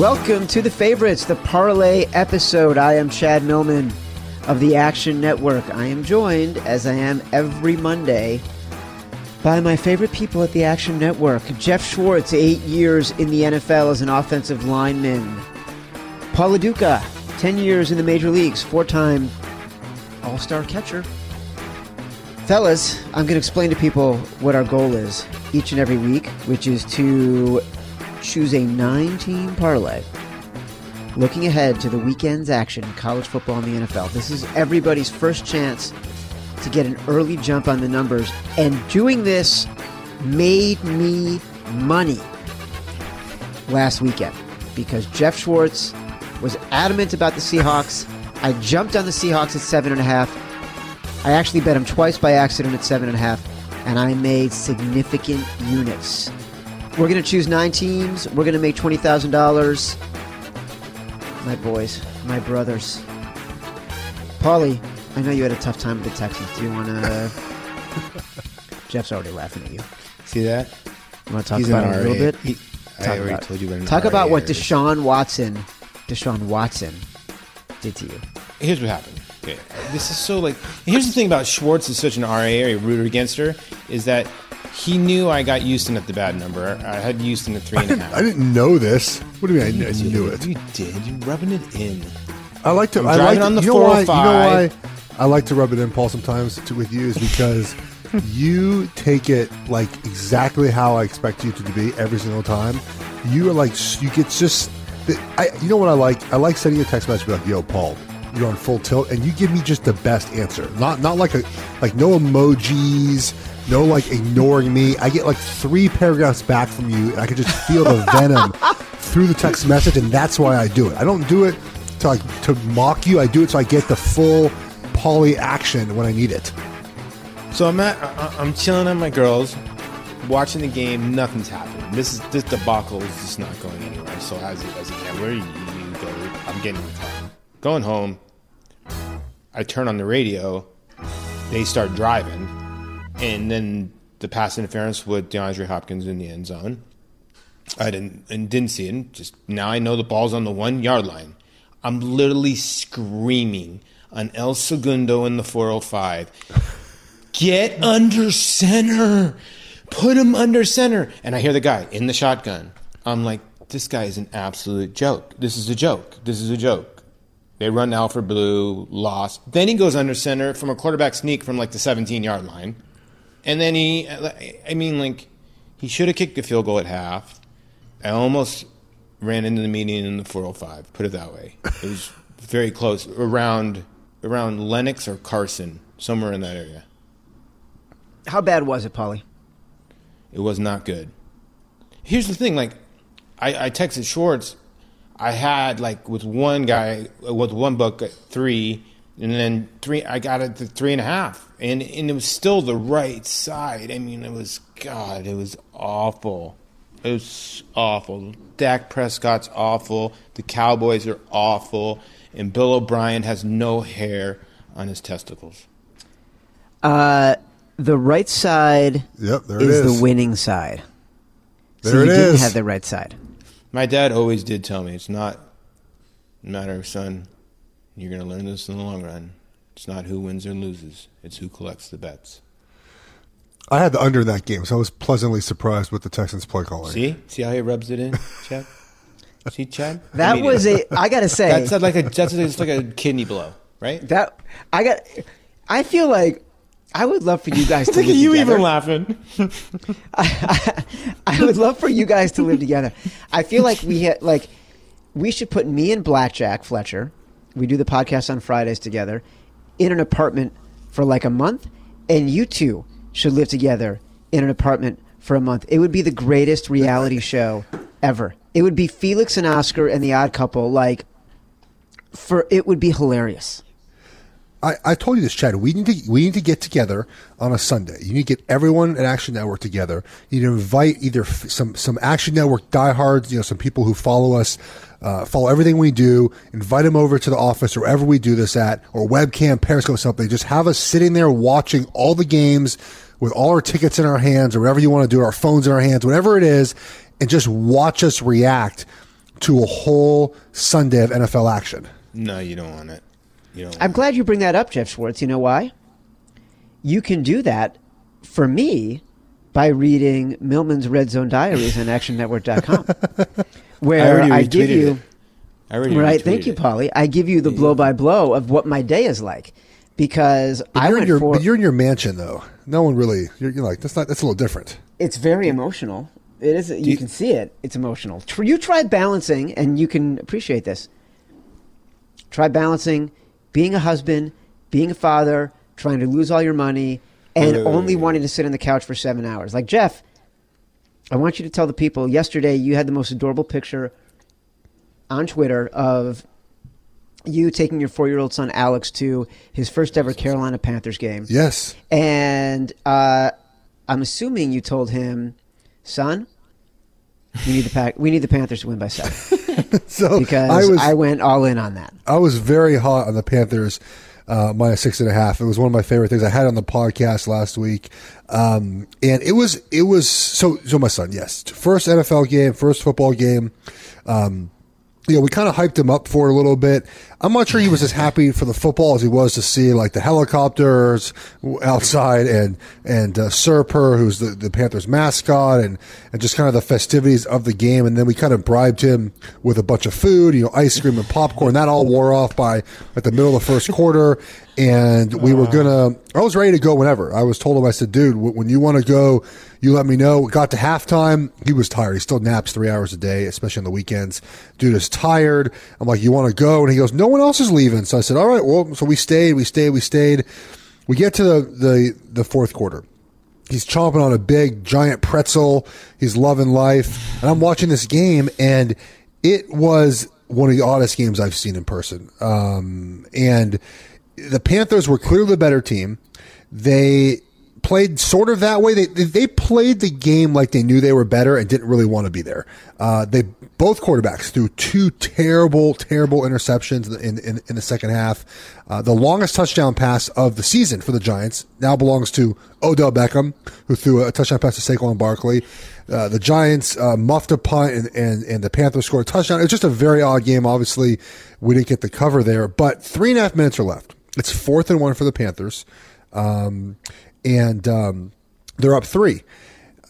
Welcome to the favorites, the parlay episode. I am Chad Millman of the Action Network. I am joined, as I am every Monday, by my favorite people at the Action Network. Geoff Schwartz, eight years in the NFL as an offensive lineman. Paul Duca, 10 years in the major leagues, four time All Star catcher. Fellas, I'm going to explain to people what our goal is each and every week, which is to choose a nine team parlay. Looking ahead to the weekend's action in college football and the NFL. This is everybody's first chance to get an early jump on the numbers. And doing this made me money last weekend because Geoff Schwartz was adamant about the Seahawks. I jumped on the Seahawks at seven and a half. I actually bet him twice by accident at seven and a half, and I made significant units. We're going to choose nine teams. We're going to make $20,000. My boys, my brothers. Paulie, I know you had a tough time with the Texans. Do you want to. Geoff's already laughing at you. See that? You want to talk He's about it a little bit? He- Talk I already about- told you what Talk about what. Deshaun Watson, Deshaun Watson, did to you. Here's what happened. Okay. This is so like. Here's the thing about Schwartz is such an RA or rooter against her is that he knew I got Houston at the bad number. I had Houston at three and a half. I didn't, half. I didn't know this. What do you mean? I, I knew it. You did. You're rubbing it in. I like to. I'm I driving like on the you know why? You know oh why? I like to rub it in, Paul. Sometimes to, with you is because you take it like exactly how I expect you to be every single time. You are like you get just. I, you know what I like? I like sending you a text message like, "Yo, Paul, you're on full tilt," and you give me just the best answer. Not not like a like no emojis, no like ignoring me. I get like three paragraphs back from you, and I can just feel the venom through the text message, and that's why I do it. I don't do it to like to mock you. I do it so I get the full Paulie action when I need it. So I'm at. I- I'm chilling on my girls, watching the game. Nothing's happening. This is this debacle is just not going anywhere. So as as a gambler, you, you go. I'm getting in the car, going home. I turn on the radio. They start driving, and then the pass interference with DeAndre Hopkins in the end zone. I didn't and didn't see it. Just now I know the ball's on the one yard line. I'm literally screaming on El Segundo in the 405. Get under center. Put him under center. And I hear the guy in the shotgun. I'm like, this guy is an absolute joke. This is a joke. This is a joke. They run Alfred Blue, lost. Then he goes under center from a quarterback sneak from like the 17 yard line. And then he, I mean, like, he should have kicked the field goal at half. I almost ran into the meeting in the 405, put it that way. It was very close, around around Lennox or Carson, somewhere in that area. How bad was it, Paulie? It was not good. Here's the thing, like I, I texted Schwartz. I had like with one guy with one book at three, and then three. I got it to three and a half, and and it was still the right side. I mean, it was God. It was awful. It was awful. Dak Prescott's awful. The Cowboys are awful, and Bill O'Brien has no hair on his testicles. Uh, the right side Yep, there it is is. the winning side. There so you it didn't is. have the right side. My dad always did tell me it's not a Matter, of son. You're gonna learn this in the long run. It's not who wins or loses. It's who collects the bets. I had the under in that game, so I was pleasantly surprised with the Texans play calling. See, see how he rubs it in, Chad. See, Chad. I That mean, was a. I gotta say That's like a that's just like a kidney blow, right? that I got. I feel like I would love for you guys to Look live you together. even laughing. I, I would love for you guys to live together. I feel like we had like we should put me and Blackjack Fletcher. We do the podcast on Fridays together in an apartment for like a month, and you two should live together in an apartment for a month. It would be the greatest reality show ever. It would be Felix and Oscar and the Odd Couple. Like, for it would be hilarious. I, I told you this, Chad. We need to we need to get together on a Sunday. You need to get everyone at Action Network together. You need to invite either f- some some Action Network diehards, you know, some people who follow us, uh, follow everything we do. Invite them over to the office or wherever we do this at, or webcam, Periscope, something. Just have us sitting there watching all the games with all our tickets in our hands, or whatever you want to do, our phones in our hands, whatever it is, and just watch us react to a whole Sunday of NFL action. No, you don't want it. You don't. I'm glad you bring that up, Geoff Schwartz. You know why? You can do that for me by reading Millman's Red Zone Diaries on ActionNetwork.com, where already I, give you. it. I already Right, thank you. Paulie. I give you the blow by blow of what my day is like because But I you're, in went your, for. but you're in your mansion though. No one really. You're, you're like that's not. That's a little different. It's very emotional. It is. You, you- can see it. It's emotional. You try balancing, and you can appreciate this. Try balancing being a husband, being a father, trying to lose all your money, and only wanting to sit on the couch for seven hours. Like Geoff, I want you to tell the people. Yesterday, you had the most adorable picture on Twitter of you taking your four-year-old son Alex to his first ever Carolina Panthers game. Yes. And uh, I'm assuming you told him, son, we need the pack. We need the Panthers to win by seven So because I was I went all in on that. I was very hot on the Panthers uh, minus six and a half. It was one of my favorite things. I had on the podcast last week, um, and it was it was so so. My son, yes, first NFL game, first football game. Um, you know, we kind of hyped him up for it a little bit. I'm not sure he was as happy for the football as he was to see like the helicopters outside and and uh, Sir Purr, who's the, the Panthers mascot, and and just kind of the festivities of the game. And then we kind of bribed him with a bunch of food, you know, ice cream and popcorn. That all wore off by like the middle of the first quarter, and we were gonna. I was ready to go whenever. I was told him, I said, dude, when you want to go, you let me know. Got to halftime. He was tired. He still naps three hours a day, especially on the weekends. Dude is tired. I'm like, you want to go? And he goes, no one else is leaving. So I said, all right, well, so we stayed, we stayed, we stayed. We get to the, the, the fourth quarter. He's chomping on a big giant pretzel. He's loving life. And I'm watching this game and it was one of the oddest games I've seen in person. Um, and the Panthers were clearly the better team. They played sort of that way. They they played the game like they knew they were better and didn't really want to be there. Uh, they both quarterbacks threw two terrible, terrible interceptions in in, in the second half. Uh, the longest touchdown pass of the season for the Giants now belongs to Odell Beckham, who threw a touchdown pass to Saquon Barkley. Uh, the Giants uh, muffed a punt and, and, and the Panthers scored a touchdown. It was just a very odd game. Obviously, we didn't get the cover there, but three and a half minutes are left. It's fourth and one for the Panthers. Um, and um, they're up three.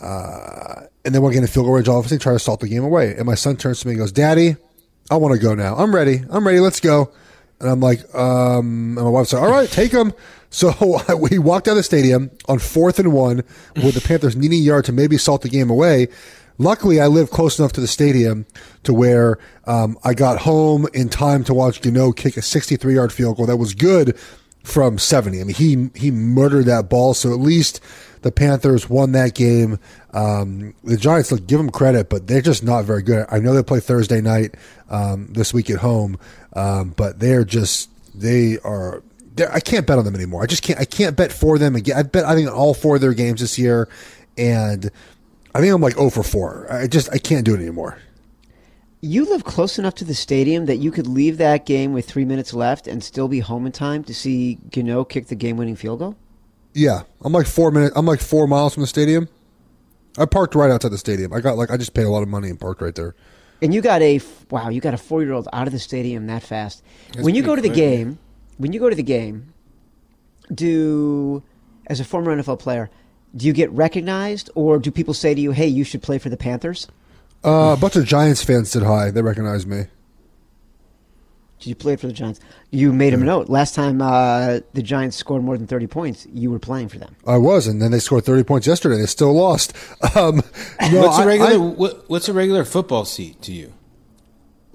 Uh, and then we're getting a field goal range, obviously, try to salt the game away. And my son turns to me and goes, Daddy, I want to go now. I'm ready. I'm ready. Let's go. And I'm like, um, and my wife said, all right, take him. So we walked out of the stadium on fourth and one with the Panthers needing a yard to maybe salt the game away. Luckily, I live close enough to the stadium to where um, I got home in time to watch Gano kick a 63 yard field goal that was good from 70. I mean, he he murdered that ball. So at least the Panthers won that game. Um, the Giants, look, give them credit, but they're just not very good. I know they play Thursday night um, this week at home, um, but they're just they are. they're- I can't bet on them anymore. I just can't. I can't bet for them again. I bet. I think on all four of their games this year, and I think I'm like 0 for 4. I just I can't do it anymore. You live close enough to the stadium that you could leave that game with three minutes left and still be home in time to see Gano kick the game-winning field goal. Yeah, I'm like four minutes. I'm like four miles from the stadium. I parked right outside the stadium. I got like I just paid a lot of money and parked right there. and you got a wow, you got a four year old out of the stadium that fast. when you go to the quick. game, when you go to the game, do as a former NFL player, do you get recognized, or do people say to you, "Hey, you should play for the Panthers"? Uh, a bunch of Giants fans said hi. They recognized me. Did you play for the Giants? You made him a note. Last time uh, the Giants scored more than thirty points, you were playing for them. I was, and then they scored 30 points yesterday. They still lost. Um, no, what's a I- regular I- what, What's a regular football seat to you?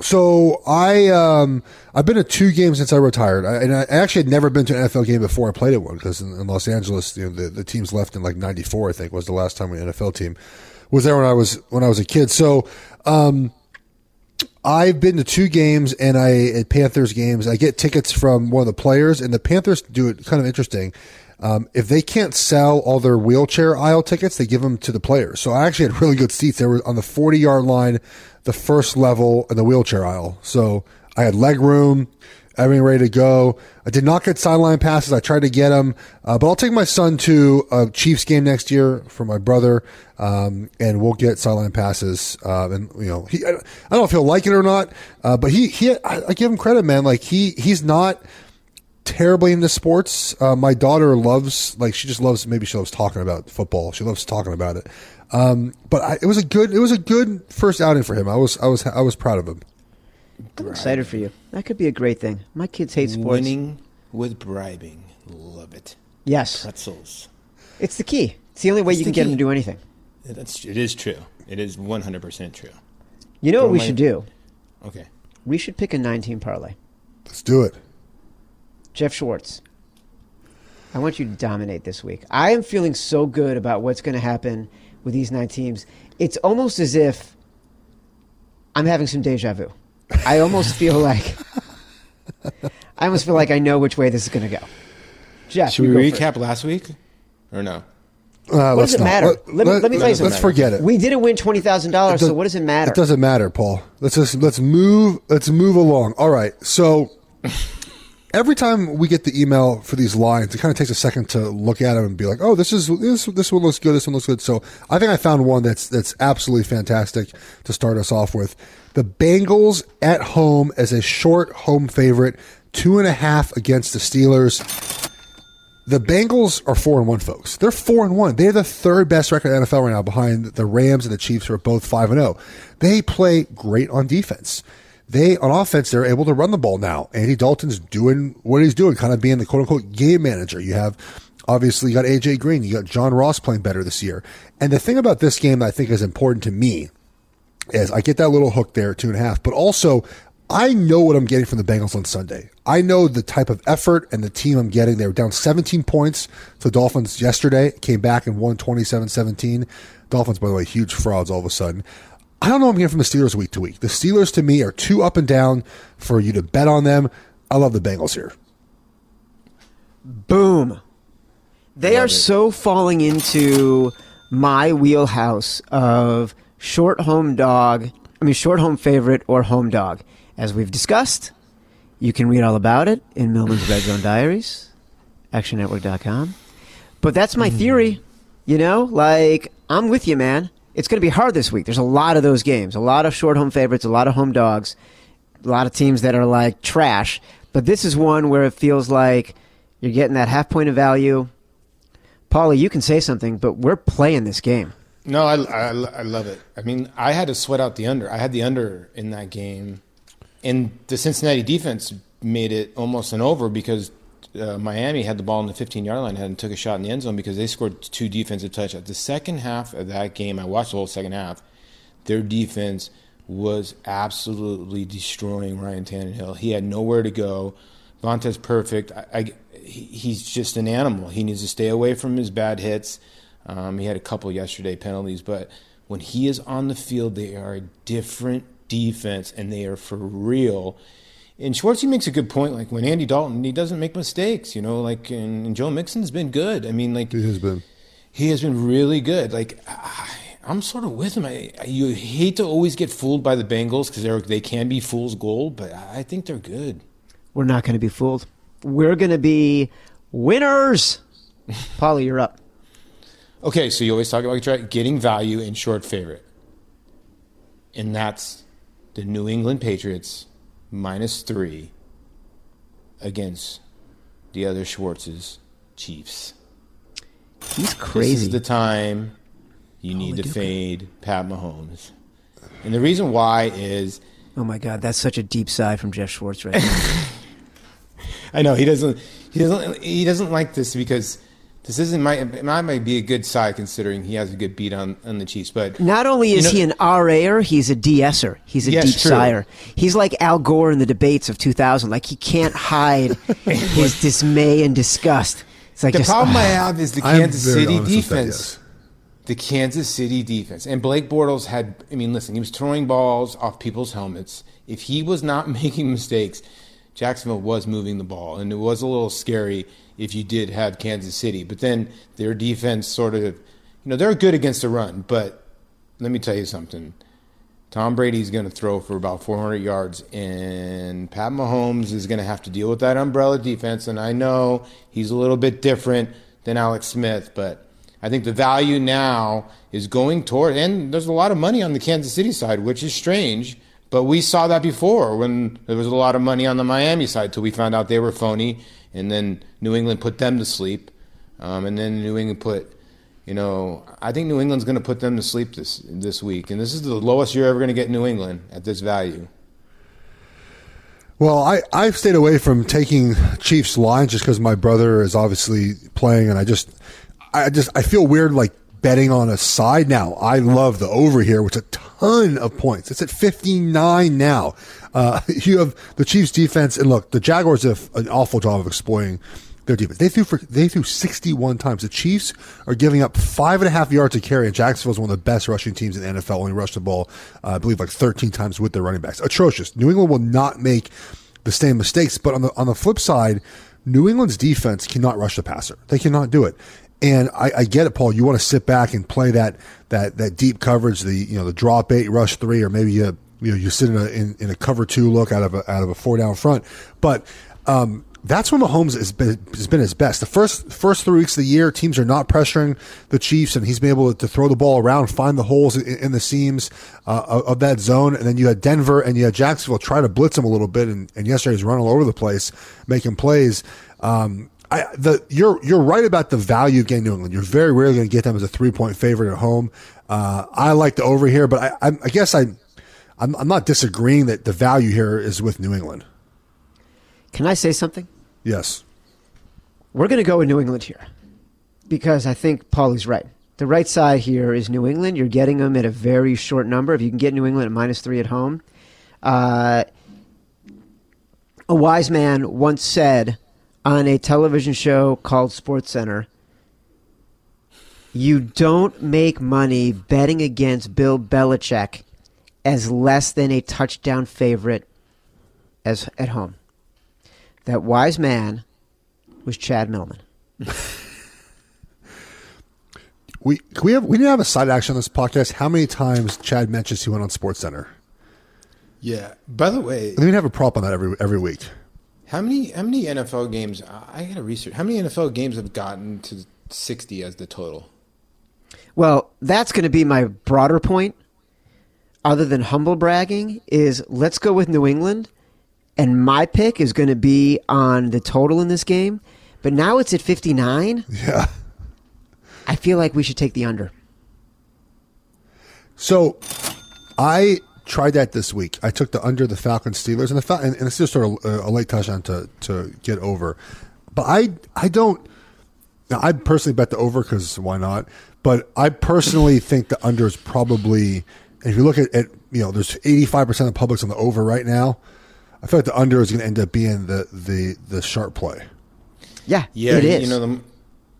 So I um I've been to two games since I retired, I, and I actually had never been to an NFL game before I played at one because in, in Los Angeles, you know, the, the teams left in like '94, I think was the last time an NFL team was there when I was when I was a kid. So um, I've been to two games and I at Panthers games. I get tickets from one of the players, and the Panthers do it kind of interesting. Um, if they can't sell all their wheelchair aisle tickets, they give them to the players. So I actually had really good seats. They were on the 40 yard line, the first level and the wheelchair aisle. So I had leg room, everything ready to go. I did not get sideline passes. I tried to get them, uh, but I'll take my son to a Chiefs game next year for my brother, um, and we'll get sideline passes. Uh, and you know, he, I, don't know if he'll like it or not, uh, but he, he, I, I give him credit, man. Like he, he's not terribly into sports. Uh, my daughter loves, like, she just loves. Maybe she loves talking about football. She loves talking about it. Um, but I, it was a good, it was a good first outing for him. I was, I was, I was proud of him. I'm excited for you. That could be a great thing. My kids hate sports. Winning with bribing, love it. Yes, Pretzels. it's the key. It's the only way It's you the can get them to do anything. That's it is true. It is one hundred percent true. You know what we my- should do? Okay. We should pick a 19 parlay. Let's do it. Geoff Schwartz, I want you to dominate this week. I am feeling so good about what's going to happen with these nine teams. It's almost as if I'm having some deja vu. I almost feel like I almost feel like I know which way this is going to go. Geoff, Should we recap first. last week, or no? Uh, What does it matter? Let, me, let me tell you something. Let's forget it. We didn't win twenty thousand dollars, so what does it matter? It doesn't matter, Paul. Let's just let's move. Let's move along. All right. So every time we get the email for these lines, it kind of takes a second to look at them and be like, "Oh, this is this this one looks good. This one looks good." So I think I found one that's that's absolutely fantastic to start us off with. The Bengals at home as a short home favorite, two and a half against the Steelers. The Bengals are four and one, folks. They're four and one. They're the third best record in the NFL right now, behind the Rams and the Chiefs, who are both five and zero. They play great on defense. They on offense, they're able to run the ball now. Andy Dalton's doing what he's doing, kind of being the quote unquote game manager. You have obviously you got AJ Green, you got John Ross playing better this year. And the thing about this game that I think is important to me is I get that little hook there, two and a half, but also I know what I'm getting from the Bengals on Sunday. I know the type of effort and the team I'm getting. They were down 17 points to the Dolphins yesterday, came back and won 27 17. Dolphins, by the way, huge frauds all of a sudden. I don't know I'm getting from the Steelers week to week. The Steelers to me are too up and down for you to bet on them. I love the Bengals here. Boom. They are it. so falling into my wheelhouse of short home dog, I mean, short home favorite or home dog. As we've discussed, you can read all about it in Millman's Red Zone Diaries, actionnetwork.com. But that's my theory. You know, like, I'm with you, man. It's going to be hard this week. There's a lot of those games, a lot of short home favorites, a lot of home dogs, a lot of teams that are like trash. But this is one where it feels like you're getting that half point of value. Paulie, you can say something, but we're playing this game. No, I, I, I love it. I mean, I had to sweat out the under. I had the under in that game, and the Cincinnati defense made it almost an over because uh, Miami had the ball in the 15 yard line and took a shot in the end zone because they scored two defensive touchdowns. The second half of that game, I watched the whole second half. Their defense was absolutely destroying Ryan Tannehill. He had nowhere to go. Vontaze Burfict. I, I, he- he's just an animal. He needs to stay away from his bad hits. Um, he had a couple yesterday penalties, but when he is on the field, they are a different defense and they are for real. And Schwartzy makes a good point. Like when Andy Dalton, he doesn't make mistakes. You know, like and, and Joe Mixon's been good. I mean, like It has been. he has been really good. Like I, I'm sort of with him. I, you hate to always get fooled by the Bengals because they they can be fool's gold, but I think they're good. We're not going to be fooled. We're going to be winners. Paulie, you're up. Okay, so you always talk about getting value in short favorite, and that's the New England Patriots minus three against the other Schwartz's Chiefs. He's crazy. This is the time you need to dude. fade Pat Mahomes. And the reason why is oh my god, that's such a deep sigh from Geoff Schwartz right now. I know he doesn't he doesn't he doesn't like this because this isn't my it might might be a good side considering he has a good beat on, on the Chiefs. But Not only is You know- he an RAer, he's a DSer. He's a Yes, deep true. sigher. He's like Al Gore in the debates of 2000. Like he can't hide his dismay and disgust. It's like the just, problem I have is the Kansas City honest that, defense. yes. The Kansas City defense. And Blake Bortles had I mean, listen, he was throwing balls off people's helmets. If he was not making mistakes, Jacksonville was moving the ball. And it was a little scary if you did have Kansas City. But then their defense sort of you know, they're good against the run, but let me tell you something. Tom Brady's going to throw for about 400 yards, and Pat Mahomes is going to have to deal with that umbrella defense. And I know he's a little bit different than Alex Smith, but I think the value now is going toward, and there's a lot of money on the Kansas City side, which is strange. But we saw that before when there was a lot of money on the Miami side till we found out they were phony, and then New England put them to sleep, um, and then New England put you know, I think New England's going to put them to sleep this this week, and this is the lowest you're ever going to get New England at this value. Well, I, I've stayed away from taking Chiefs lines just because my brother is obviously playing, and I just, I just, I feel weird like betting on a side now. I love the over here, which a ton of points. It's at 59 now. Uh, you have the Chiefs defense, and look, the Jaguars have an awful job of exploiting their defense. They threw for they threw 61 times. The Chiefs are giving up five and a half yards a carry, and Jacksonville is one of the best rushing teams in the NFL. Only rushed the ball, uh, I believe, like 13 times with their running backs. Atrocious. New England will not make the same mistakes, but on the on the flip side, New England's defense cannot rush the passer. They cannot do it. And I, I get it, Paul. You want to sit back and play that that that deep coverage, the you know the drop eight, rush three, or maybe you you know you sit in a in, in a cover two look out of a, out of a four down front. But um, that's when Mahomes has been, has been his best. The first first three weeks of the year, teams are not pressuring the Chiefs, and he's been able to throw the ball around, find the holes in, in the seams uh, of, that zone. And then you had Denver and you had Jacksonville try to blitz him a little bit, and, and yesterday he's running all over the place, making plays. Um, I, the, you're you're right about the value of getting New England. You're very rarely going to get them as a three point favorite at home. Uh, I like the over here, but I, I, I guess I I'm, I'm not disagreeing that the value here is with New England. Can I say something? Yes. We're going to go with New England here because I think Paulie's right. The right side here is New England. You're getting them at a very short number. If you can get New England at minus three at home, uh, a wise man once said on a television show called SportsCenter, "You don't make money betting against Bill Belichick as less than a touchdown favorite as at home." That wise man was Chad Millman. We can we have we didn't have a side action on this podcast. How many times Chad mentions he went on SportsCenter? Yeah. By the way, We didn't have a prop on that every every week. How many how many NFL games? I got to research. How many NFL games have gotten to sixty as the total? Well, that's going to be my broader point. Other than humble bragging, is let's go with New England, and my pick is going to be on the total in this game. But now it's at fifty nine. Yeah. I feel like we should take the under. So I tried that this week. I took the under the Falcons Steelers and the Fal- and, and it's just sort of a, a late touchdown to to get over. But I I don't. Now, I personally bet the over because why not? But I personally think the under is probably. If you look at, at you know, there's 85 percent of the public's on the over right now. I feel like the under is going to end up being the the the sharp play. Yeah, Yeah, it is. you know the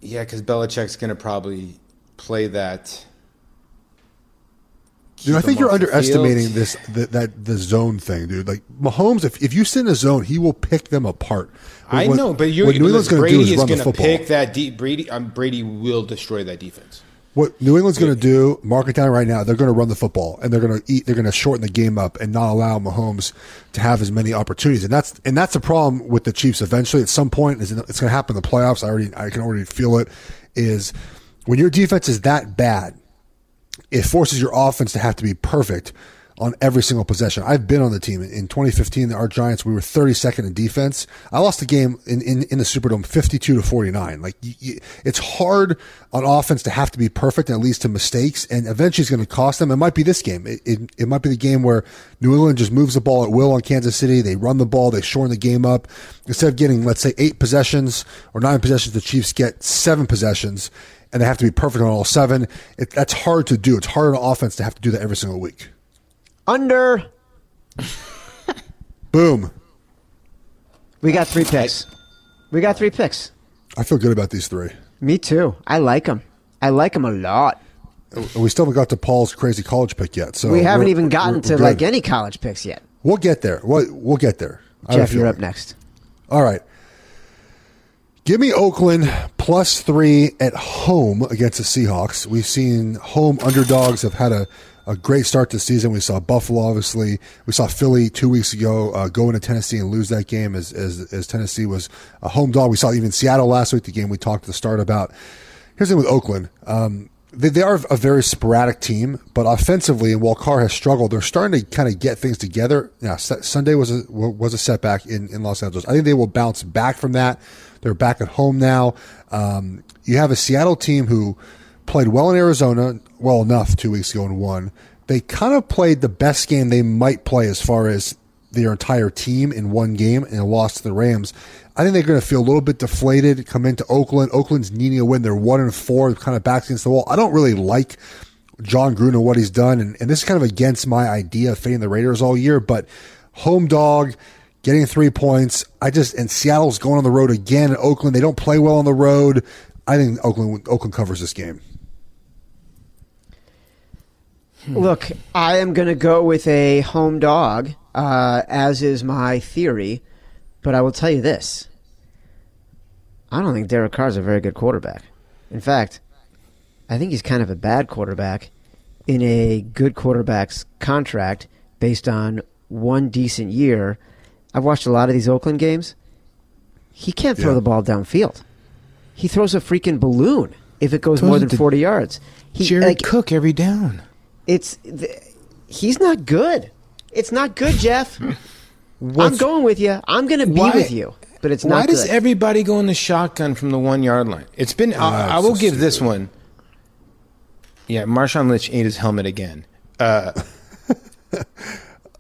yeah because Belichick's going to probably play that. Dude, I think you're underestimating field. this the, that the zone thing, dude. Like Mahomes, if, if you sit in a zone, he will pick them apart. I What- know, but you're, what New England's going to do is is run the football. pick that deep. Brady, um, Brady will destroy that defense. What New England's going to do, mark it down right now. They're going to run the football and they're going to eat. They're going to shorten the game up and not allow Mahomes to have as many opportunities. And that's and that's a problem with the Chiefs. Eventually, at some point, it's going to happen in the playoffs. I already, I can already feel it. Is when your defense is that bad, it forces your offense to have to be perfect. on every single possession. I've been on the team in 2015. Our Giants, we were 32nd in defense. I lost the game in, in, in the Superdome 52 to 49. Like you, you, it's hard on offense to have to be perfect and it leads to mistakes and eventually it's going to cost them. It might be this game. It, it, it might be the game where New England just moves the ball at will on Kansas City. They run the ball. They shorten the game up. Instead of getting, let's say eight possessions or nine possessions, the Chiefs get seven possessions and they have to be perfect on all seven. It, that's hard to do. It's hard on offense to have to do that every single week. Under. Boom. We got three picks. We got three picks. I feel good about these three. Me too. I like them. I like them a lot. Uh, we still haven't got to Paul's crazy college pick yet. So we haven't even gotten to we're like any college picks yet. We'll get there. We'll, we'll get there. I Geoff, you're up next. All right. Give me Oakland plus three at home against the Seahawks. We've seen home underdogs have had a, a great start to season. We saw Buffalo, obviously. We saw Philly two weeks ago uh, go into Tennessee and lose that game as, as, as Tennessee was a home dog. We saw even Seattle last week, the game we talked at the start about. Here's the thing with Oakland. Um, they, they are a very sporadic team, but offensively, and while Carr has struggled, they're starting to kind of get things together. Now, Sunday was a was a setback in, in Los Angeles. I think they will bounce back from that. They're back at home now. Um, you have a Seattle team who played well in Arizona, well enough two weeks ago and won. They kind of played the best game they might play as far as their entire team in one game and lost to the Rams. I think they're going to feel a little bit deflated. Come into Oakland. Oakland's needing a win. They're one and four, kind of backs against the wall. I don't really like Jon Gruden and what he's done, and, and this is kind of against my idea of fading the Raiders all year. But home dog, getting three points. I just and Seattle's going on the road again. In Oakland, they don't play well on the road. I think Oakland Oakland covers this game. Look, I am going to go with a home dog, uh, as is my theory. But I will tell you this: I don't think Derek Carr is a very good quarterback. In fact, I think he's kind of a bad quarterback in a good quarterback's contract based on one decent year. I've watched a lot of these Oakland games. He can't throw Yeah. the ball downfield. He throws a freaking balloon if it goes more than forty yards. He Jared like, Cook every down. it's he's not good. It's not good, Geoff. I'm going with you. I'm going to be Why- with you, but it's not. Good. Why does good. everybody go in the shotgun from the one yard line? It's been. I, I will so give this one. Yeah, Marshawn Lynch ate his helmet again. Uh, uh,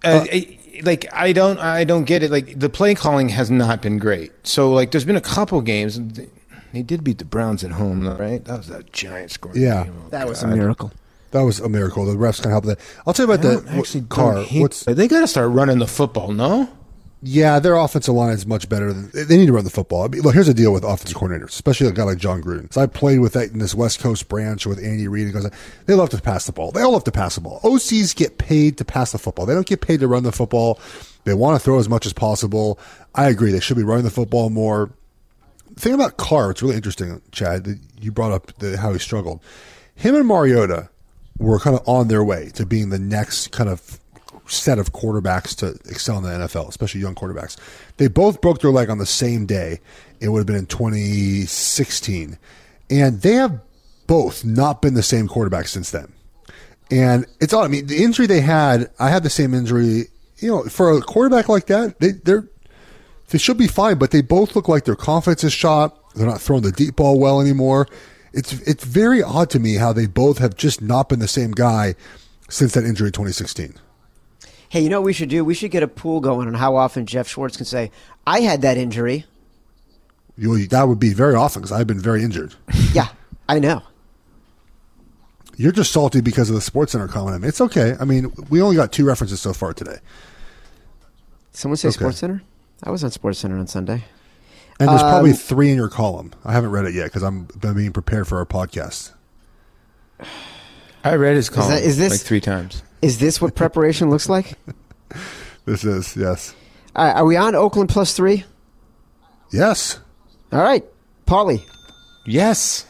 I- like I don't, I don't get it. Like the play calling has not been great. So like, there's been a couple games. They, they did beat the Browns at home, though, right? That was a giant score. Yeah. game. Oh, that was a miracle. That was a miracle. The refs can help that. I'll tell you about don't the actually car. hate- What's they got to start running the football? No. Yeah, their offensive line is much better. Than, they need to run the football. I mean, look, here's the deal with offensive coordinators, especially a guy like Jon Gruden. So I played with that in this West Coast branch with Andy Reid. And goes, they love to pass the ball. They all love to pass the ball. OCs get paid to pass the football. They don't get paid to run the football. They want to throw as much as possible. I agree. They should be running the football more. The thing about Carr, it's really interesting, Chad. You brought up the, how he struggled. Him and Mariota were kind of on their way to being the next kind of set of quarterbacks to excel in the NFL, especially young quarterbacks. They both broke their leg on the same day. It would have been in 2016. And they have both not been the same quarterback since then. And it's odd. I mean, the injury they had, I had the same injury. You know, for a quarterback like that, they, they're they should be fine, but they both look like their confidence is shot. They're not throwing the deep ball well anymore. It's it's very odd to me how they both have just not been the same guy since that injury in 2016. Hey, you know what we should do? We should get a pool going on how often Geoff Schwartz can say, "I had that injury." You, that would be very often because I've been very injured. yeah, I know. You're just salty because of the SportsCenter comment. I mean, it's okay. I mean, we only got two references so far today, Someone say Okay. SportsCenter. I was on SportsCenter on Sunday. and there's probably Um, three in your column. I haven't read it yet because I'm been being prepared for our podcast. I read his column is this- like three times. Is this what preparation looks like? This is yes, All right, are we on Oakland plus three? yes. All right, Paulie, Yes.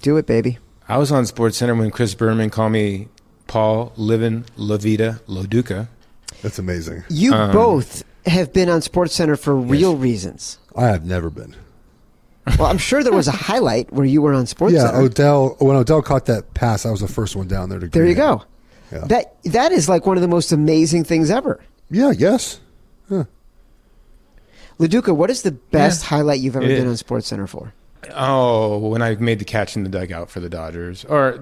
do it, baby. I was on SportsCenter when Chris Berman called me Paul Livin La Vida Loduca. That's amazing. You um, both have been on SportsCenter for real reasons. I have never been. Well, I'm sure there was a highlight where you were on Sports Yeah, Center. Odell. When Odell caught that pass, I was the first one down there to. Go. There you greet go. Yeah. That that is like one of the most amazing things ever. Yeah, I guess. Lo Duca, what is the best Yeah. highlight you've ever It been is. on SportsCenter for? Oh, when I made the catch in the dugout for the Dodgers, or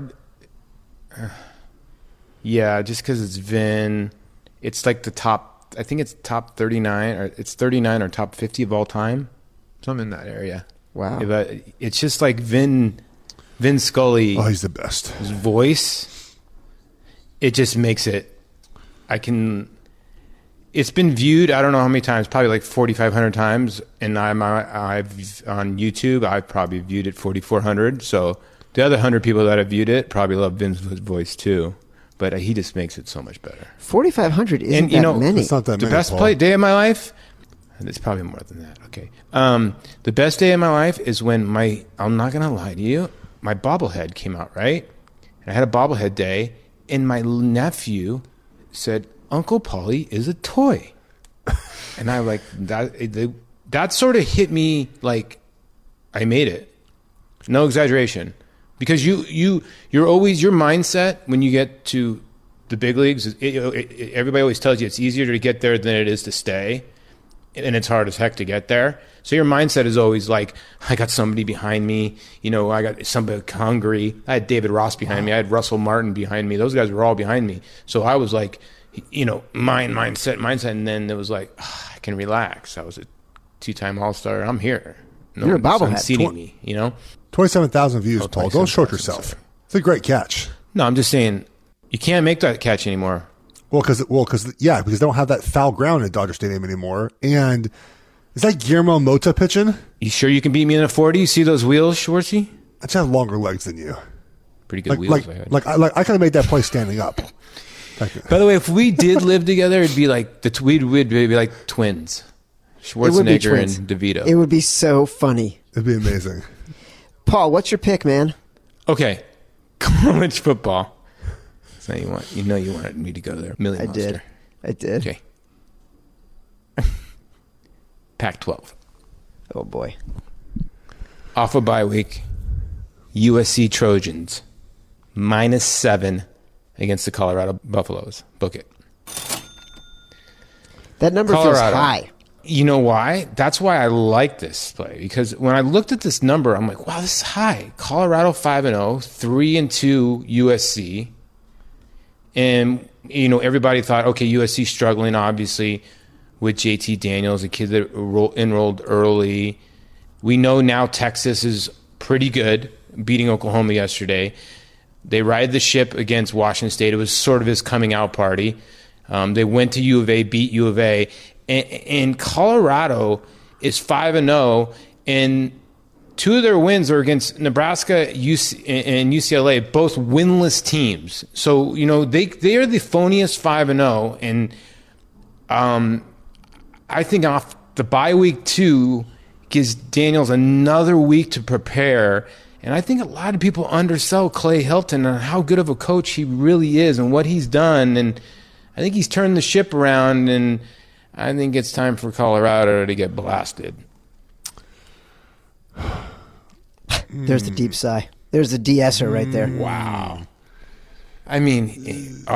uh, yeah, just because it's Vin, it's like the top. I think it's top thirty nine, or it's thirty nine or top fifty of all time. So I'm in that area. Wow. But it's just like Vin, Vin Scully. Oh, he's the best. his voice it just makes it i can it's been viewed i don't know how many times probably like 4500 times and i'm i've on youtube i've probably viewed it 4400 so the other 100 people that have viewed it probably love Vince's voice too but uh, he just makes it so much better Forty five hundred isn't And, you that know, many. It's not that the many. best Paul. play day of my life it's probably more than that okay um, the best day of my life is when my i'm not gonna lie to you my bobblehead came out right and i had a bobblehead day and my nephew said uncle polly is a toy. And i like that it- that sort of hit me like i made it. No exaggeration. Because you you you're always your mindset when you get to the big leagues it, it, it- everybody always tells you it's easier to get there than it is to stay and it's hard as heck to get there. So your mindset is always like i got somebody behind me you know i got somebody hungry. I had david ross behind me. I had russell martin behind me. Those guys were all behind me. So i was like you know mind mindset mindset. And then it was like ah, i can relax. I was a two-time all-star. I'm here. No You're a bobblehead. unseating Tw- me you know? 27,000 views, Oh, Paul. Don't short 27,000, yourself. sorry. It's a great catch. no i'm just saying you can't make that catch anymore Well, because well, because yeah, because they don't have that foul ground at Dodger Stadium anymore. And is that Guillermo Mota pitching? you sure you can beat me in a 40 you see those wheels schwartzy I just have longer legs than you. pretty good Like wheels like I had. like I like I could have made that play standing up. Like, By the way, if we did live together, it'd be like the we'd, we'd be like twins, It would be Schwarzenegger twins. and DeVito. It would be so funny. it'd be amazing. Paul, what's your pick, man? okay, college football. So you want, you know, you wanted me to go there. Millie I Monster. did. I did. Okay. Pac-12 Oh boy. off a bye week. USC Trojans minus seven against the Colorado Buffaloes. Book it. That number feels high. You know why? That's why I like this play because when I looked at this number, I'm like, wow, this is high. Colorado 5 and 0, 3 and 2 USC. And you know, everybody thought, okay, USC struggling obviously with JT Daniels, a kid that enrolled early. We know now Texas is pretty good, beating Oklahoma yesterday. They ride the ship against Washington State. It was sort of his coming out party. Um, they went to U of A, beat U of A, and, and Colorado is five and zero, and two of their wins are against Nebraska and UCLA, both winless teams. So you know they they are the phoniest five and zero, and um, I think off the bye week two gives Daniels another week to prepare. And I think a lot of people undersell Clay Helton and how good of a coach he really is and what he's done. And I think he's turned the ship around. And I think it's time for Colorado to get blasted. There's the deep sigh. There's the DSer right there. Wow. I mean, RA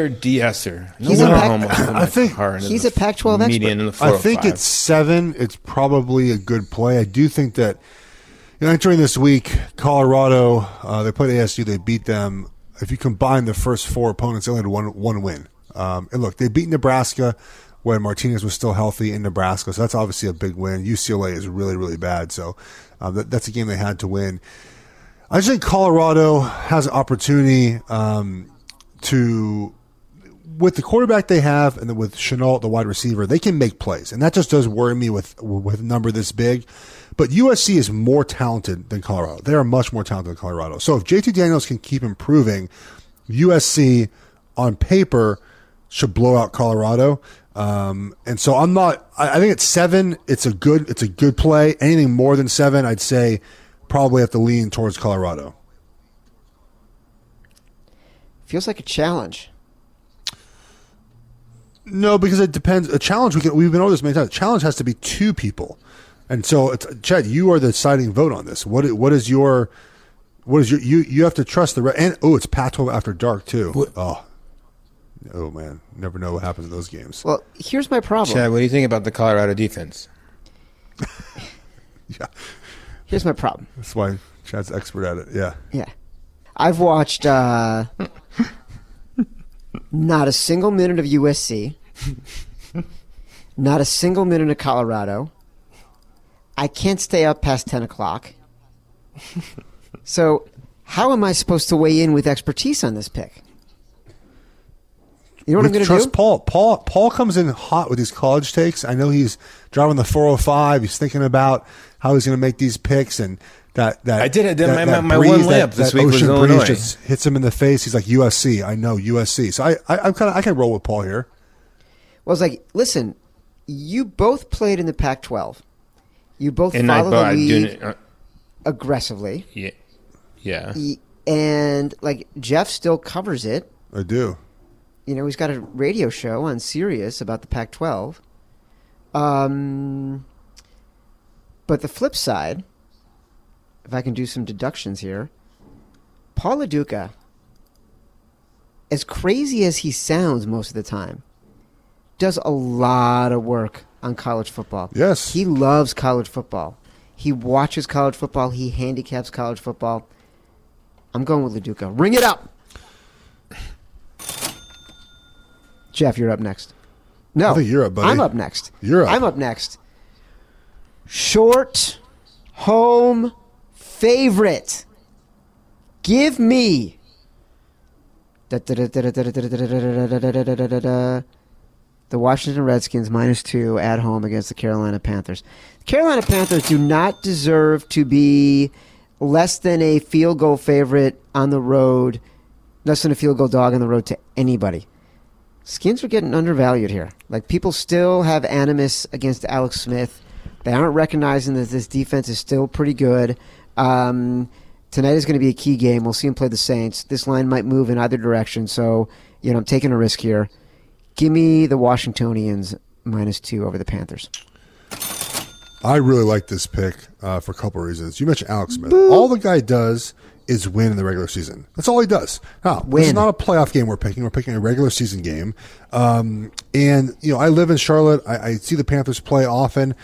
or DSer? No He's a wonder Pac- Homo put I my think car into he's the a Pac-12 expert. median in the I think 405. it's seven. It's probably a good play. I do think that you know, entering this week, Colorado uh, they played ASU. They beat them. If you combine the first four opponents, they only had one one win. Um, and look, they beat Nebraska when Martinez was still healthy in Nebraska, so that's obviously a big win. UCLA is really really bad, so um, that, that's a game they had to win. I just think Colorado has an opportunity um, to with the quarterback they have and with Shenault, the wide receiver, they can make plays, and that just does worry me with with a number this big. But USC is more talented than Colorado. They are much more talented than Colorado. So if JT Daniels can keep improving, USC on paper should blow out Colorado. Um, and so I'm not. I, I think it's seven. It's a good. It's a good play. Anything more than seven, I'd say probably have to lean towards Colorado. Feels like a challenge. No, because it depends. A challenge we can. We've been over this many times. A challenge has to be two people, and so it's, Chad, you are the deciding vote on this. What what is your what is your you you have to trust the re- and oh, it's Pac-12 after dark too. What- Oh, Oh man, never know what happens in those games. Well, here's my problem. Chad, what do you think about the Colorado defense? Yeah, Here's my problem. that's why Chad's expert at it. Yeah, Yeah. I've watched uh, not a single minute of USC, not a single minute of Colorado. I can't stay up past 10 o'clock. So, how am I supposed to weigh in with expertise on this pick? You know what I'm going to trust do? Paul. Paul Paul comes in hot with these college takes. I know he's driving the 405. He's thinking about how he's going to make these picks and that that I did it. That, My- that my breeze, one that- layup this that week was ocean Illinois. breeze just hits him in the face. He's like USC. I know USC. So I, I I'm kind of I can roll with Paul here. Well, it's like, listen, you both played in the Pac 12. You both And follow but the I league do. Uh, aggressively. yeah, yeah. Y- And, like, Geoff still covers it. I do. You know, he's got a radio show on Sirius about the Pac-12. Um, but the flip side, if I can do some deductions here, Paul Lo Duca, as crazy as he sounds most of the time, does a lot of work on college football. Yes. He loves college football. He watches college football. He handicaps college football. I'm going with Lo Duca. Ring it up. Geoff, you're up next. No, I think you're up, buddy. I'm up next. You're up. I'm up next. Short home favorite. Give me the Washington Redskins minus two at home against the Carolina Panthers. The Carolina Panthers do not deserve to be less than a field goal favorite on the road, less than a field goal dog on the road to anybody. Skins are getting undervalued here. Like people still have animus against Alex Smith. They aren't recognizing that this defense is still pretty good. Um, tonight is going to be a key game. We'll see him play the Saints. This line might move in either direction, so you know I'm taking a risk here. Give me the Washingtonians minus two over the Panthers. I really like this pick uh, for a couple of reasons. You mentioned Alex Smith. All the guy does is win in the regular season. That's all he does. Now, this is not a playoff game we're picking. We're picking a regular season game. Um, and, you know, I live in Charlotte. I, I see the Panthers play often,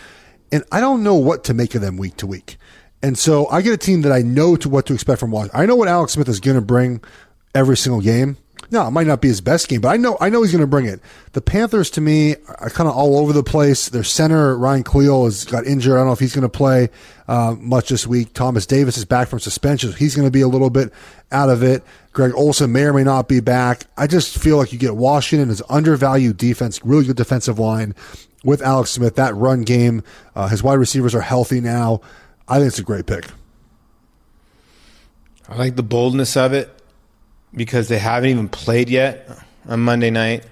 and I don't know what to make of them week to week. And so I get a team that I know to what to expect from Washington. I know what Alex Smith is going to bring every single game. No, it might not be his best game, but I know I know he's going to bring it. The Panthers, to me, are kind of all over the place. Their center Ryan Kalil has got injured. I don't know if he's going to play uh, much this week. Thomas Davis is back from suspension. He's going to be a little bit out of it. Greg Olsen may or may not be back. I just feel like you get Washington as undervalued defense, really good defensive line with Alex Smith. That run game, uh, his wide receivers are healthy now. I think it's a great pick. I like the boldness of it because they haven't even played yet on Monday night.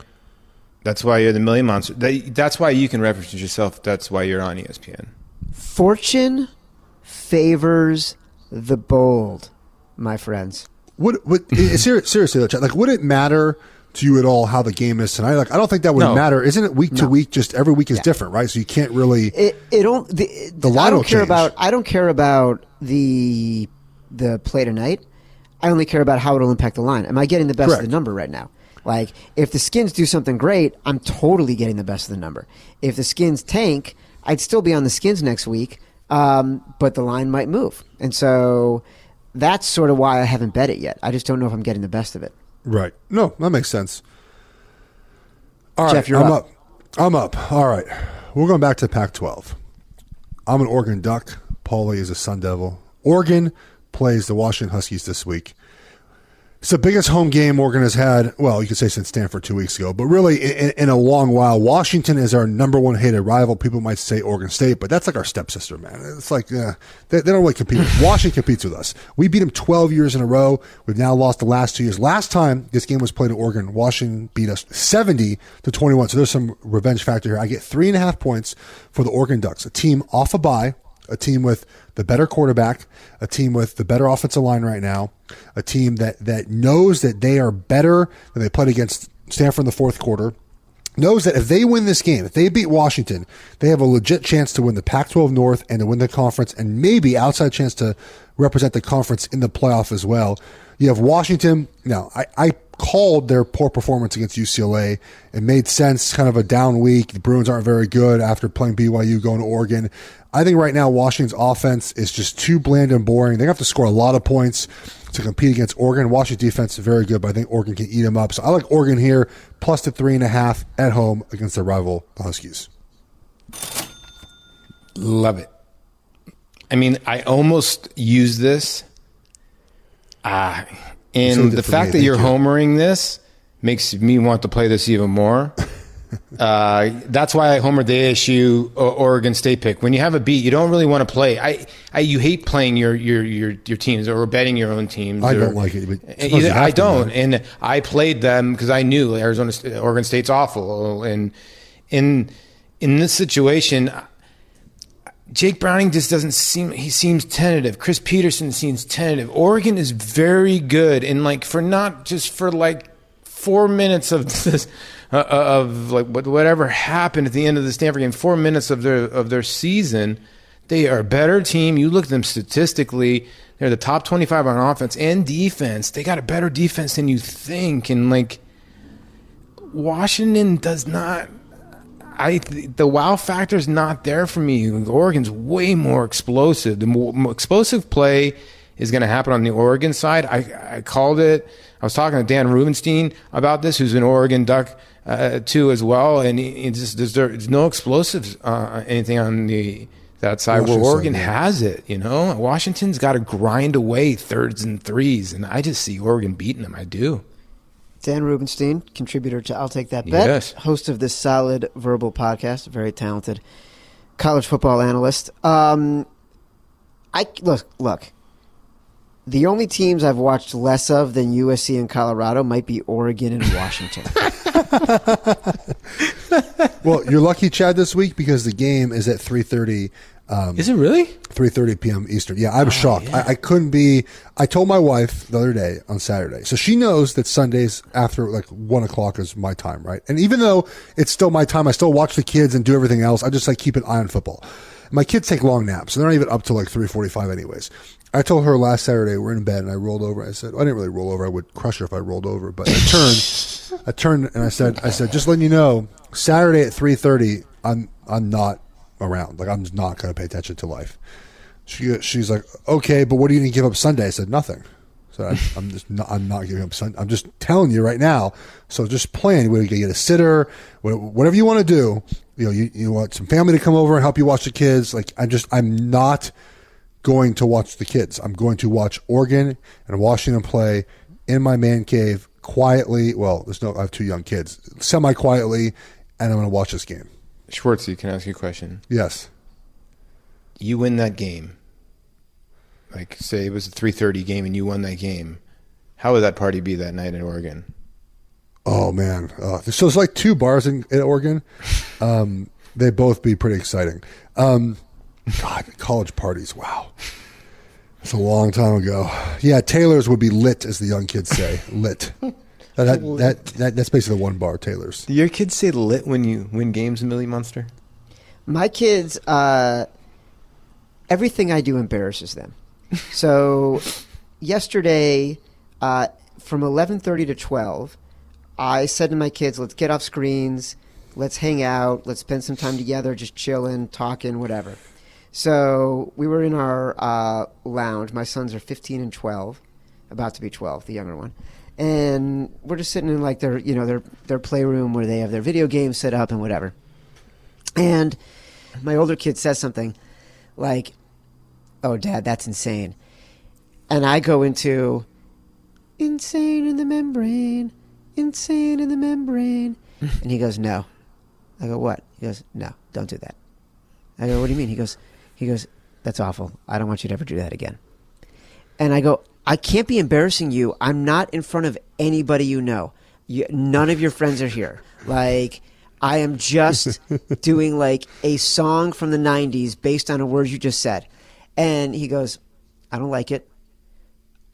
That's why you're the Millie Monster. That, that's why you can reference yourself. That's why you're on ESPN. Fortune favors the bold, my friends. Would would eh, ser- seriously though, Chad, like would it matter to you at all how the game is tonight? Like I don't think that would No. matter. Isn't it week to week? Just every week is different, right? So you can't really. It it don't the, The line I don't care change. about I don't care about the the play tonight. I only care about how it'll impact the line. Am I getting the best of the number right now? Like if the skins do something great, I'm totally getting the best of the number. If the skins tank, I'd still be on the skins next week, um, but the line might move, and so that's sort of why I haven't bet it yet. I just don't know if I'm getting the best of it. Right. No, that makes sense. All right, Geoff, you're I'm up. up. I'm up. All right, we're going back to Pac-12. I'm an Oregon Duck. Paulie is a Sun Devil. Oregon plays the Washington Huskies this week. It's the biggest home game Oregon has had. Well, you could say since Stanford two weeks ago, but really in, in a long while. Washington is our number one hated rival. People might say Oregon State, but that's like our stepsister, man. It's like uh, they, they don't really compete. Washington competes with us. We beat them 12 years in a row. We've now lost the last two years. Last time this game was played in Oregon, Washington beat us 70 to 21. So there's some revenge factor here. I get three and a half points for the Oregon Ducks, a team off a bye a team with the better quarterback, a team with the better offensive line right now, a team that that knows that they are better than they played against Stanford in the fourth quarter. Knows that if they win this game, if they beat Washington, they have a legit chance to win the Pac-12 North and to win the conference, and maybe outside chance to represent the conference in the playoff as well. You have Washington. Now, I, I called their poor performance against UCLA. It made sense, kind of a down week. The Bruins aren't very good after playing BYU, going to Oregon. I think right now Washington's offense is just too bland and boring. They have to score a lot of points to compete against Oregon. Washington defense is very good, but I think Oregon can eat them up. So I like Oregon here, plus the three and a half at home against their rival, the Huskies. Love it. I mean, I almost use this. Ah, and the fact me, that you're you. homering this makes me want to play this even more. uh, that's why I homered the ASU Oregon State pick. When you have a beat, you don't really want to play. I, I you hate playing your your your, your teams or betting your own teams. I or- don't like it, but Either- I don't, and I played them because I knew Arizona, Oregon State's awful, and in in this situation, Jake Browning just doesn't seem he seems tentative. Chris Petersen seems tentative. Oregon is very good and like for not just for like 4 minutes of this uh, of like whatever happened at the end of the Stanford game, 4 minutes of their of their season, they are a better team. You look at them statistically, they're the top 25 on offense and defense. They got a better defense than you think and like Washington does not I the wow factor is not there for me. Oregon's way more explosive. The more, more explosive play is going to happen on the Oregon side. I, I called it. I was talking to Dan Rubenstein about this, who's an Oregon Duck uh, too as well, and he, he just there's, there's no explosives uh, anything on the that side where Oregon side, yeah. has it. You know, Washington's got to grind away thirds and threes, and I just see Oregon beating them. I do. Dan Rubenstein, contributor to I'll Take That Bet, Yes. host of this solid verbal podcast, very talented college football analyst. Um, I look, look. The only teams I've watched less of than USC and Colorado might be Oregon and Washington. Well, you're lucky, Chad, this week because the game is at 3.30 um, Is it really? 3.30 p.m. Eastern. Yeah, I Oh, was shocked. I, I couldn't be. I told my wife the other day on Saturday. So she knows that Sundays after like 1 o'clock is my time, right? And even though it's still my time, I still watch the kids and do everything else. I just like keep an eye on football. My kids take long naps, so they're not even up till like 3.45 anyways. I told her last Saturday, we're in bed, and I rolled over. I said, I didn't really roll over. I would crush her if I rolled over. But I turned, I turned, and I said, I said, just letting you know, Saturday at 3.30, I'm, I'm not around. Like, I'm not going to pay attention to life. She she's like, okay, but what are you going to give up Sunday? I said nothing. So I, I'm just not, I'm not giving up Sunday. I'm just telling you right now. So just plan. We can get a sitter, whatever you want to do. You know, you, you want some family to come over and help you watch the kids. Like I'm just I'm not going to watch the kids. I'm going to watch Oregon and Washington play in my man cave quietly. Well, there's no I have two young kids, semi quietly, and I'm going to watch this game. Schwartzy, can I ask you a question? Yes. you win that game, like say it was a three thirty game and you won that game, how would that party be that night in Oregon? Oh man, uh, so it's like two bars in, in Oregon. Um, they both be pretty exciting. Um, God, college parties. Wow, it's a long time ago. Yeah, Taylor's would be lit, as the young kids say. lit. That, that, that, that that's basically the one bar. Taylor's. Do your kids say lit when you win games in Millie Monster? My kids, uh, everything I do embarrasses them. So, yesterday, uh, from eleven thirty to twelve, I said to my kids, "Let's get off screens, let's hang out, let's spend some time together, just chilling, talking, whatever." So we were in our uh, lounge. My sons are fifteen and twelve, about to be twelve, the younger one, and we're just sitting in like their, you know, their their playroom where they have their video games set up and whatever. And my older kid says something like, "Oh, Dad, that's insane," and I go into insane in the membrane, insane in the membrane, and he goes, "No." I go, "What?" He goes, "No, don't do that." I go, "What do you mean?" He goes, "He goes, that's awful. I don't want you to ever do that again." And I go, "I can't be embarrassing you. I'm not in front of anybody you know. You, none of your friends are here. Like." I am just doing like a song from the 90s based on a word you just said. And he goes, I don't like it.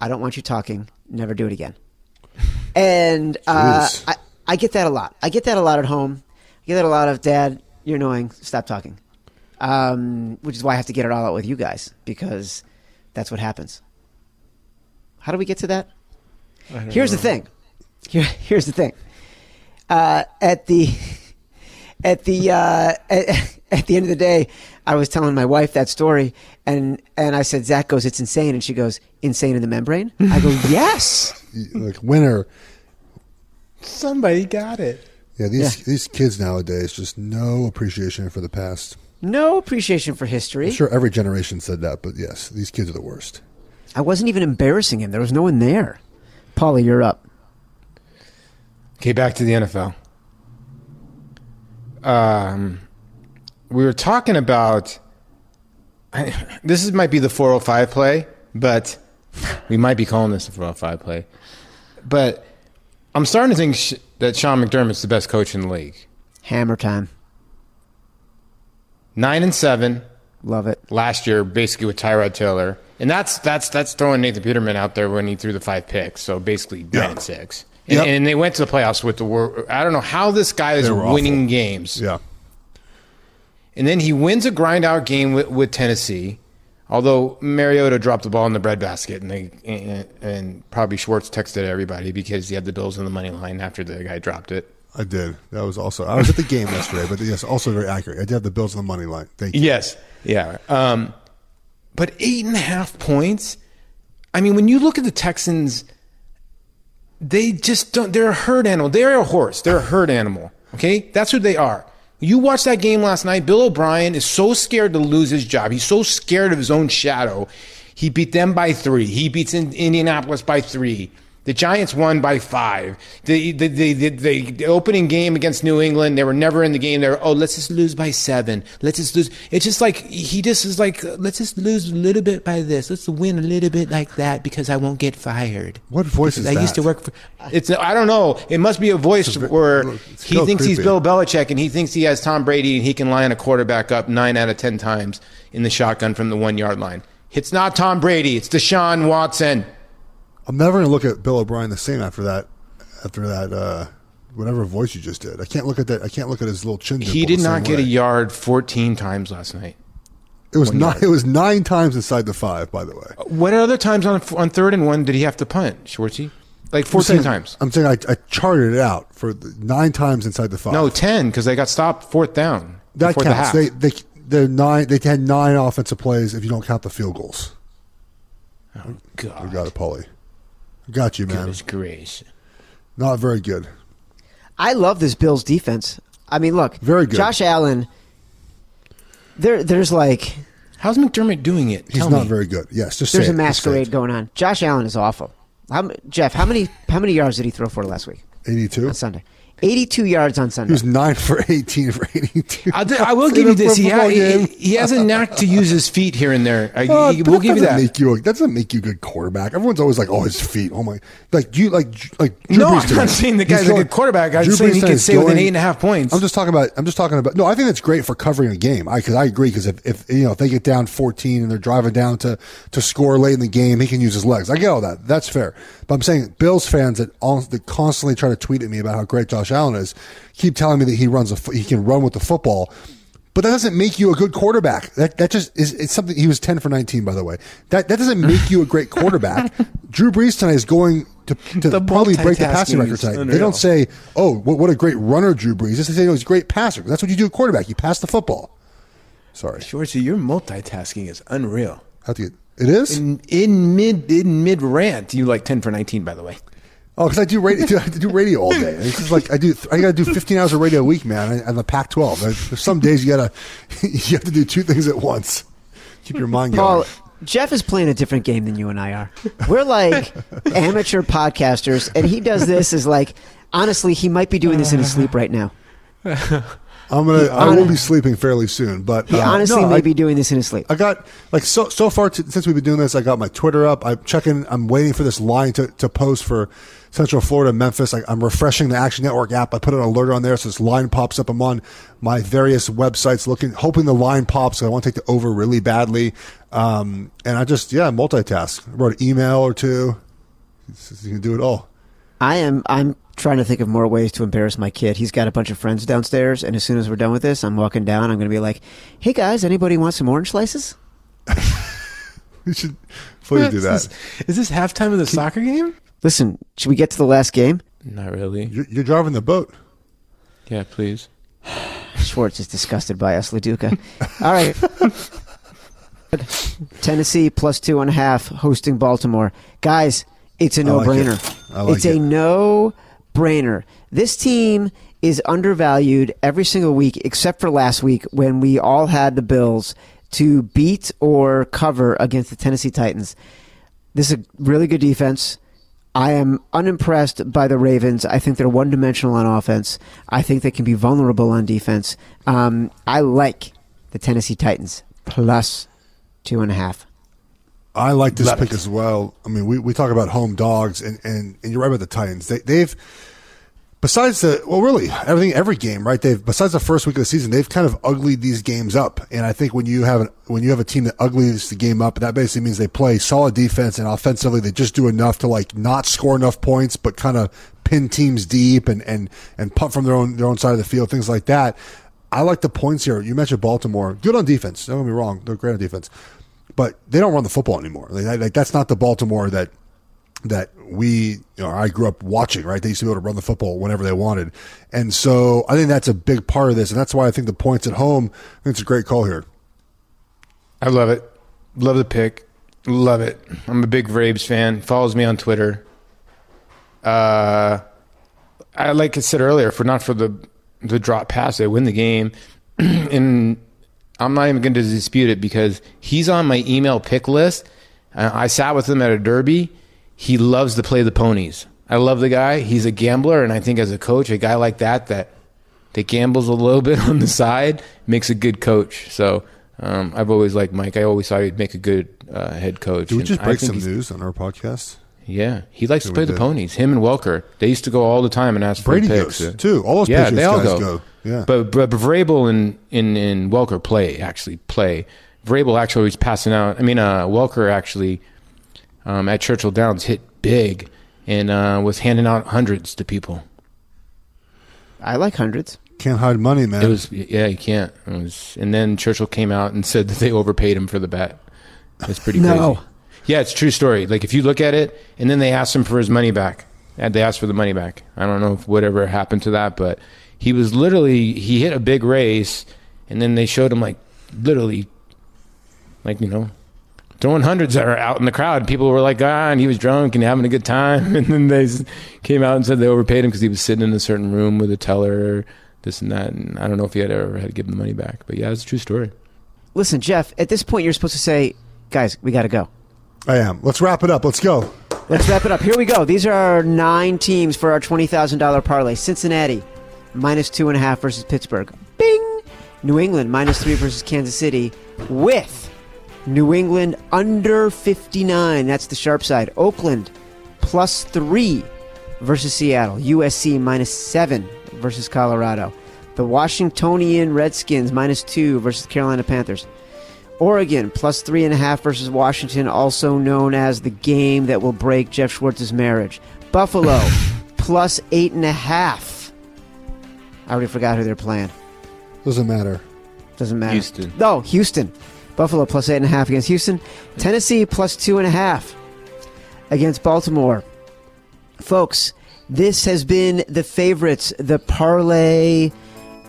I don't want you talking. Never do it again. And uh, I, I get that a lot. I get that a lot at home. I get that a lot of, Dad, you're annoying. Stop talking. Um, which is why I have to get it all out with you guys because that's what happens. How do we get to that? Here's the thing Here, here's the thing. Uh, at the at the uh, at, at the end of the day, I was telling my wife that story, and and I said, Zach goes, it's insane, and she goes, insane in the membrane. I go, yes. Like winner. Somebody got it. Yeah, these Yeah. these kids nowadays just no appreciation for the past. No appreciation for history. I'm sure every generation said that, but yes, these kids are the worst. I wasn't even embarrassing him. There was no one there. Paulie, you're up. Okay, back to the NFL. Um, we were talking about. this is, might be the 405 play, but we might be calling this the 405 play. But I'm starting to think sh- that Sean McDermott's the best coach in the league. Hammer time. Nine and seven Love it. last year, basically with Tyrod Taylor, and that's that's that's throwing Nathan Peterman out there when he threw the five picks. So basically Yeah. nine and six. And, Yep. and they went to the playoffs with the. wor- I don't know how this guy is winning awful. games. Yeah, And then he wins a grind out game with, with Tennessee. Although Mariota dropped the ball in the breadbasket, and they and, and probably Schwartz texted everybody because he had the Bills in the money line after the guy dropped it. I did. That was also. I was at the game yesterday, but yes, also very accurate. I did have the Bills on the money line. Thank you. Yes, yeah. Um, but eight and a half points. I mean, when you look at the Texans, they just don't. They're a herd animal. They're a horse. They're a herd animal. Okay, that's who they are. You watched that game last night. Bill O'Brien is so scared to lose his job. He's so scared of his own shadow. He beat them by three. He beats in Indianapolis by three. The Giants won by five. The the, the, the, the the opening game against New England, they were never in the game. They were, oh, let's just lose by seven. Let's just lose. It's just like, he just is like, let's just lose a little bit by this. Let's win a little bit like that because I won't get fired. What voice is I that? used to work for. It's I don't know. It must be a voice where he thinks he's. Bill Belichick and he thinks he has Tom Brady and he can line a quarterback up nine out of ten times in the shotgun from the one yard line. It's not Tom Brady. It's Deshaun Watson. I'm never going to look at Bill O'Brien the same after that. After that, uh, whatever voice you just did, I can't look at that. I can't look at his little chin. He did not get a yard 14 times last night. It was nine. yard. It was nine times inside the five. By the way, What other times on on third and one did he have to punt, Schwartzy? Like 14 I'm saying, times. I'm saying I, I charted it out for the nine times inside the five. No, 10 because they got stopped fourth down. that the counts. half. They they they're nine. They had nine offensive plays if you don't count the field goals. oh, God. I got it, Paulie. I got you, man. Goodness gracious. Not very good. I love this Bills defense. I mean, look, Very good. Josh Allen. There, there's like How's McDermott doing it? He's Tell not me. very good. Yes, just there's say a it. Just masquerade going on. Josh Allen is awful. How, Geoff, how many how many yards did he throw for last week 82. on Sunday? 82 yards on Sunday. He Sunday. was nine for 18 for 82. I'll, I will give you this. He, ha- he, he has a knack to use his feet here and there. I, Uh, he- we'll that give you doesn't that. Make you a, that doesn't make you a good quarterback. Everyone's always like, "Oh, his feet." Oh my! Like do you like like Drew No, Brees I'm today. not saying the He's guy's a good quarterback. I'm Drew saying Brees he today can is stay within going- eight and a half points. I'm just talking about. I'm just talking about. No, I think that's great for covering a game. I because I agree because if, if you know if they get down 14 and they're driving down to to score late in the game, he can use his legs. I get all that. That's fair. But I'm saying Bills fans that all, that constantly try to tweet at me about how great Josh Allen is keep telling me that he runs a he can run with the football. But that doesn't make you a good quarterback. That that just is it's something. He was ten for nineteen, by the way. That that doesn't make you a great quarterback. Drew Brees tonight is going to, to probably break the passing record tonight. They don't say, "Oh, what, what a great runner Drew Brees." They say, "Oh, he's a great passer." That's what you do at quarterback. You pass the football. Sorry, Schwartzy, your multitasking is unreal. how to get it is. In, in mid in mid rant, you like ten for nineteen. By the way, Oh, because I do radio. I do radio all day. It's just like I do. I got to do 15 hours of radio a week, man. And the Pac-12. There's some days you gotta you have to do two things at once. Keep your mind Paul, going. Geoff is playing a different game than you and I are. We're like amateur podcasters, and he does this as like honestly, he might be doing this in his sleep right now. I'm gonna. I will be sleeping fairly soon, but He uh, honestly no, may I- be doing this in his sleep. I got like so so far t- since we've been doing this. I got my Twitter up. I'm checking. I'm waiting for this line to, to post for Central Florida, Memphis. I, I'm refreshing the Action Network app. I put an alert on there, so this line pops up. I'm on my various websites looking, hoping the line pops. I want to take the over really badly, um, and I just yeah multitask. I wrote an email or two. You can do it all. I am. I'm trying to think of more ways to embarrass my kid. He's got a bunch of friends downstairs, and as soon as we're done with this, I'm walking down. I'm going to be like, "Hey guys, anybody want some orange slices?" You should please do that. Is this, is this halftime of the soccer game? Listen, should we get to the last game? Not really. You're, you're driving the boat. Yeah, please. Schwartz is disgusted by us, Lo Duca. All right. Tennessee plus two and a half hosting Baltimore. Guys, it's a like no-brainer. it. Like it's it. a no-brainer. This team is undervalued every single week except for last week when we all had the Bills to beat or cover against the Tennessee Titans. This is a really good defense. I am unimpressed by the Ravens. I think they're one dimensional on offense. I think they can be vulnerable on defense. Um, I like the Tennessee Titans plus two and a half. I like this Love pick it. as well. I mean, we, we talk about home dogs, and, and, and you're right about the Titans. They, they've besides the well, really everything every game, right? They've besides the first week of the season, they've kind of uglied these games up. And I think when you have an, when you have a team that uglies the game up, that basically means they play solid defense and offensively they just do enough to like not score enough points, but kind of pin teams deep and and and punt from their own their own side of the field, things like that. I like the points here. You mentioned Baltimore, good on defense. Don't get me wrong, they're great on defense, but they don't run the football anymore. Like, like that's not the Baltimore that that we, you know, I grew up watching, right? They used to be able to run the football whenever they wanted. And so I think that's a big part of this. And that's why I think the points at home, I think it's a great call here. I love it. Love the pick. Love it. I'm a big Vrabes fan. Follows me on Twitter. Uh, I like I said earlier, for not for the the drop pass, they win the game, and I'm not even going to dispute it because he's on my email pick list. I sat with him at a derby. He loves to play the ponies. I love the guy. He's a gambler, and I think as a coach, a guy like that that that gambles a little bit on the side makes a good coach. So um, I've always liked Mike. I always thought he'd make a good uh, head coach. Did we just break some news on our podcast? Yeah, he likes to play the ponies. Him and Welker, they used to go all the time and ask Brady for picks. goes too. All those yeah, Patriots they all guys go. go. Yeah. But but Vrabel and in and Welker play actually play. Vrabel actually was passing out. I mean, uh, Welker actually um, at Churchill Downs hit big and uh, was handing out hundreds to people. I like hundreds. Can't hide money, man. It was yeah, you can't. It was, and then Churchill came out and said that they overpaid him for the bet. It's pretty No. crazy. Yeah, it's a true story. Like if you look at it, and then they asked him for his money back. And they asked for the money back. I don't know if whatever happened to that, but he was literally he hit a big race, and then they showed him like literally, like you know, throwing hundreds that are out in the crowd. People were like, ah, and he was drunk and having a good time. And then they came out and said they overpaid him because he was sitting in a certain room with a teller, this and that. And I don't know if he had ever had to give him the money back, but yeah, it's a true story. Listen, Geoff, at this point, you're supposed to say, guys, we got to go. I am. Let's wrap it up. Let's go. Let's wrap it up. Here we go. These are our nine teams for our $20,000 parlay. Cincinnati, minus two and a half versus Pittsburgh. Bing! New England, minus three versus Kansas City, with New England under 59. That's the sharp side. Oakland, plus three versus Seattle. USC, minus seven versus Colorado. The Washingtonian Redskins, minus two versus Carolina Panthers. Oregon plus three and a half versus Washington, also known as the game that will break Geoff Schwartz's marriage. Buffalo plus eight and a half. I already forgot who they're playing. Doesn't matter. Doesn't matter. Houston. No, Houston. Buffalo plus eight and a half against Houston. Tennessee plus two and a half against Baltimore. Folks, this has been the favorites, the parlay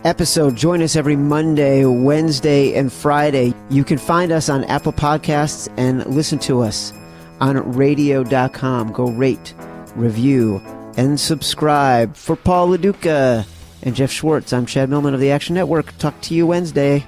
episode. Join us every Monday, Wednesday, and Friday. You can find us on Apple Podcasts and listen to us on radio.com. Go rate, review, and subscribe. For Paul Lo Duca and Geoff Schwartz, I'm Chad Millman of the Action Network. Talk to you Wednesday.